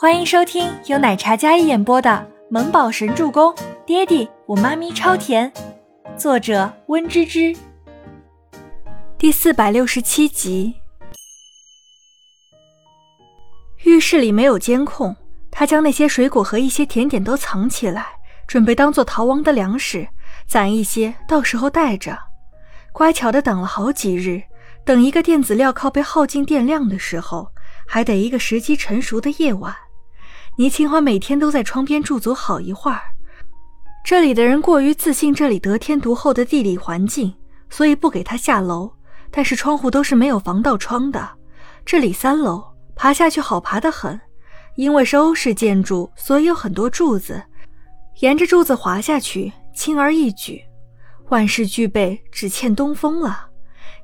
欢迎收听由奶茶嘉一演播的《萌宝神助攻》，爹地我妈咪超甜，作者温芝芝。第四百六十七集。浴室里没有监控，他将那些水果和一些甜点都藏起来，准备当做逃亡的粮食，攒一些，到时候带着。乖巧的等了好几日，等一个电子镣铐被耗尽电量的时候，还得一个时机成熟的夜晚。倪清欢每天都在窗边驻足好一会儿。这里的人过于自信这里得天独厚的地理环境，所以不给他下楼。但是窗户都是没有防盗窗的。这里三楼，爬下去好爬得很。因为是欧式建筑，所以有很多柱子，沿着柱子滑下去轻而易举。万事俱备，只欠东风了。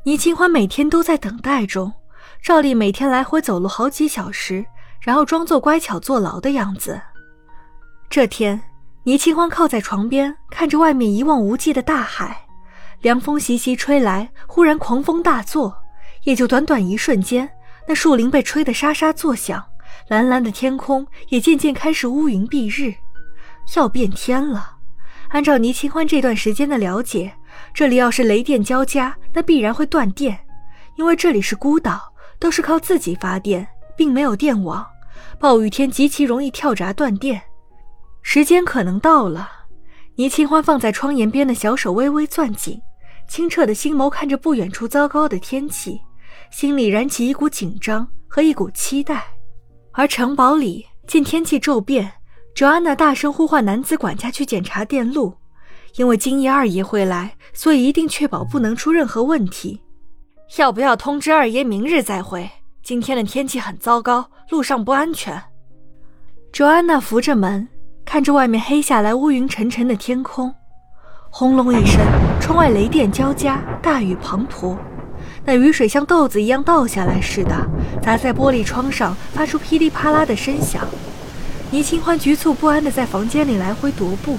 倪清欢每天都在等待中，照例每天来回走路好几小时。然后装作乖巧坐牢的样子。这天，倪清欢靠在床边，看着外面一望无际的大海，凉风习习吹来，忽然狂风大作，也就短短一瞬间，那树林被吹得沙沙作响，蓝蓝的天空也渐渐开始乌云蔽日，要变天了。按照倪清欢这段时间的了解，这里要是雷电交加，那必然会断电，因为这里是孤岛，都是靠自己发电，并没有电网。暴雨天极其容易跳闸断电，时间可能到了。倪清欢放在窗沿边的小手微微攥紧，清澈的心眸看着不远处糟糕的天气，心里燃起一股紧张和一股期待。而城堡里见天气骤变，卓安娜大声呼唤男子管家去检查电路，因为今夜二爷会来，所以一定确保不能出任何问题。要不要通知二爷明日再会？今天的天气很糟糕，路上不安全。卓安娜扶着门，看着外面黑下来、乌云沉沉的天空，轰隆一声，窗外雷电交加，大雨滂沱，那雨水像豆子一样倒下来似的，砸在玻璃窗上，发出噼里啪啦的声响。倪清欢局促不安地在房间里来回踱步，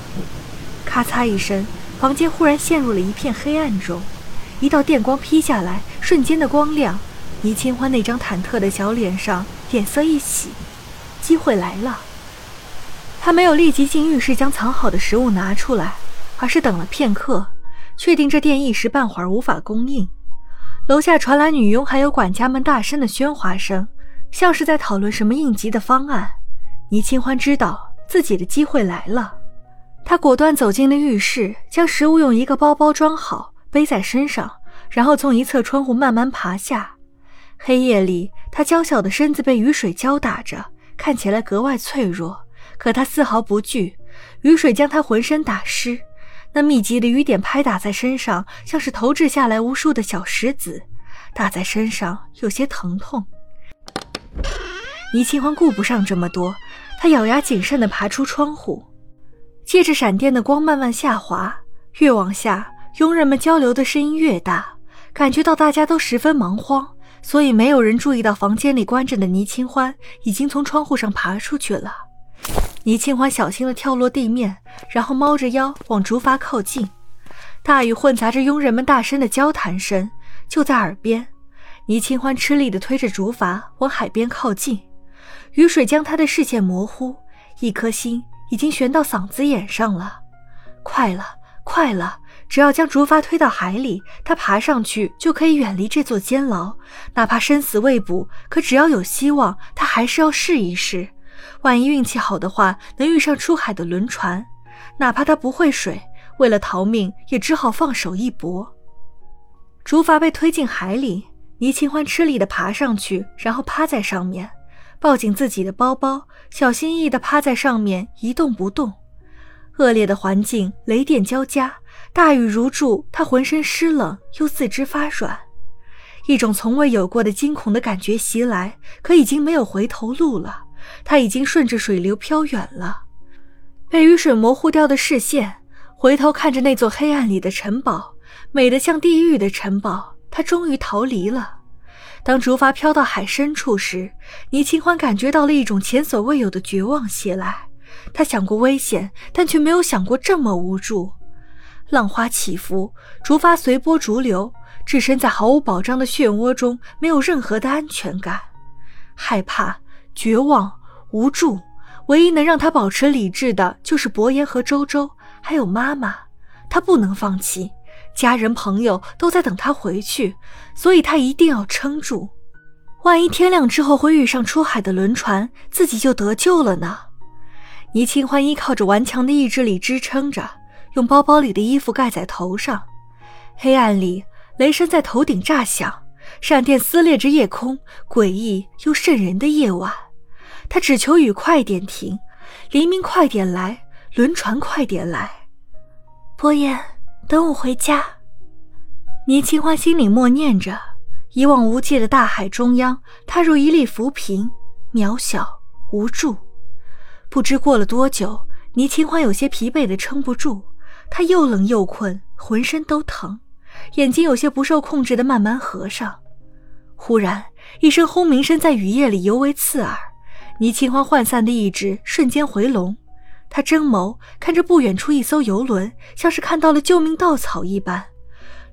咔嚓一声，房间忽然陷入了一片黑暗中，一道电光劈下来，瞬间的光亮。倪清欢那张忐忑的小脸上脸色一喜，机会来了。他没有立即进浴室将藏好的食物拿出来，而是等了片刻，确定这电一时半会儿无法供应。楼下传来女佣还有管家们大声的喧哗声，像是在讨论什么应急的方案。倪清欢知道自己的机会来了，他果断走进了浴室，将食物用一个包包装好，背在身上，然后从一侧窗户慢慢爬下。黑夜里，他娇小的身子被雨水浇打着，看起来格外脆弱。可他丝毫不惧，雨水将他浑身打湿，那密集的雨点拍打在身上，像是投掷下来无数的小石子，打在身上有些疼痛。倪清欢顾不上这么多，他咬牙谨慎地爬出窗户，借着闪电的光慢慢下滑。越往下，佣人们交流的声音越大，感觉到大家都十分忙慌。所以没有人注意到房间里关着的倪清欢已经从窗户上爬出去了。倪清欢小心地跳落地面，然后猫着腰往竹筏靠近。大雨混杂着佣人们大声的交谈声，就在耳边。倪清欢吃力地推着竹筏往海边靠近，雨水将他的视线模糊，一颗心已经悬到嗓子眼上了。快了，快了！只要将竹筏推到海里，他爬上去就可以远离这座监牢。哪怕生死未卜，可只要有希望，他还是要试一试。万一运气好的话，能遇上出海的轮船，哪怕他不会水，为了逃命，也只好放手一搏。竹筏被推进海里，倪清欢吃力地爬上去，然后趴在上面，抱紧自己的包包，小心翼翼地趴在上面，一动不动。恶劣的环境，雷电交加。大雨如注，他浑身湿冷，又四肢发软，一种从未有过的惊恐的感觉袭来。可已经没有回头路了，他已经顺着水流飘远了。被雨水模糊掉的视线，回头看着那座黑暗里的城堡，美得像地狱的城堡，他终于逃离了。当竹筏飘到海深处时，倪清欢感觉到了一种前所未有的绝望袭来。他想过危险，但却没有想过这么无助。浪花起伏，竹筏随波逐流，置身在毫无保障的漩涡中，没有任何的安全感，害怕、绝望、无助。唯一能让他保持理智的，就是伯言和周周，还有妈妈。他不能放弃，家人朋友都在等他回去，所以他一定要撑住。万一天亮之后会遇上出海的轮船，自己就得救了呢。倪清欢依靠着顽强的意志力支撑着，用包包里的衣服盖在头上。黑暗里，雷声在头顶炸响，闪电撕裂着夜空，诡异又瘆人的夜晚。他只求雨快点停，黎明快点来，轮船快点来。伯言，等我回家。倪清欢心里默念着，一望无际的大海中央，踏入一粒浮萍，渺小无助。不知过了多久，倪清欢有些疲惫的撑不住，他又冷又困，浑身都疼，眼睛有些不受控制的慢慢合上。忽然，一声轰鸣声在雨夜里尤为刺耳。倪清欢涣散的意志瞬间回笼，他睁眸看着不远处一艘游轮，像是看到了救命稻草一般。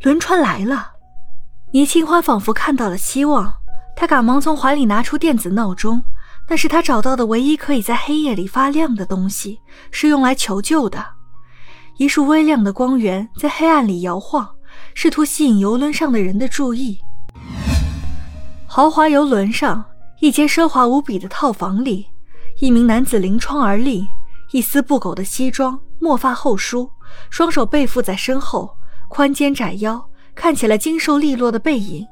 轮船来了，倪清欢仿佛看到了希望，他赶忙从怀里拿出电子闹钟，那是他找到的唯一可以在黑夜里发亮的东西，是用来求救的。一束微亮的光源在黑暗里摇晃，试图吸引游轮上的人的注意。豪华游轮上。一间奢华无比的套房里，一名男子临窗而立，一丝不苟的西装，墨发后梳，双手背负在身后，宽肩窄腰，看起来精瘦利落的背影。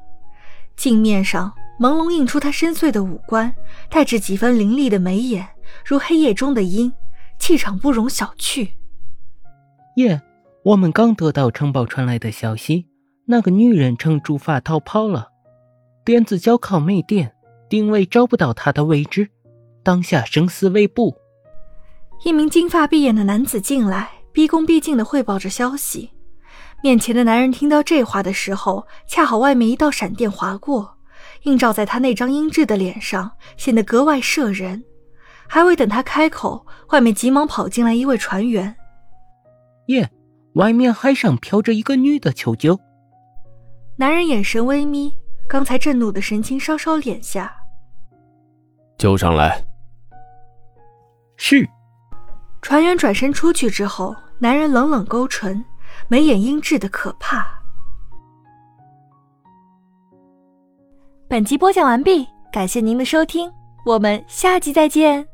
镜面上朦胧映出他深邃的五官，带着几分凌厉的眉眼，如黑夜中的鹰，气场不容小觑。耶，我们刚得到城堡传来的消息，那个女人乘竹筏逃跑了，电子铰铐没电。定位找不到她的位置，当下生死未卜。一名金发碧眼的男子进来，毕恭毕敬地汇报着消息。面前的男人听到这话的时候，恰好外面一道闪电划过，映照在他那张英俊的脸上，显得格外摄人。还未等他开口，外面急忙跑进来一位船员：“耶，外面海上飘着一个女的求救。”男人眼神微眯，刚才震怒的神情稍稍敛下。救上来！是。船员转身出去之后，男人冷冷勾唇，眉眼阴鸷的可怕。本集播讲完毕，感谢您的收听，我们下集再见。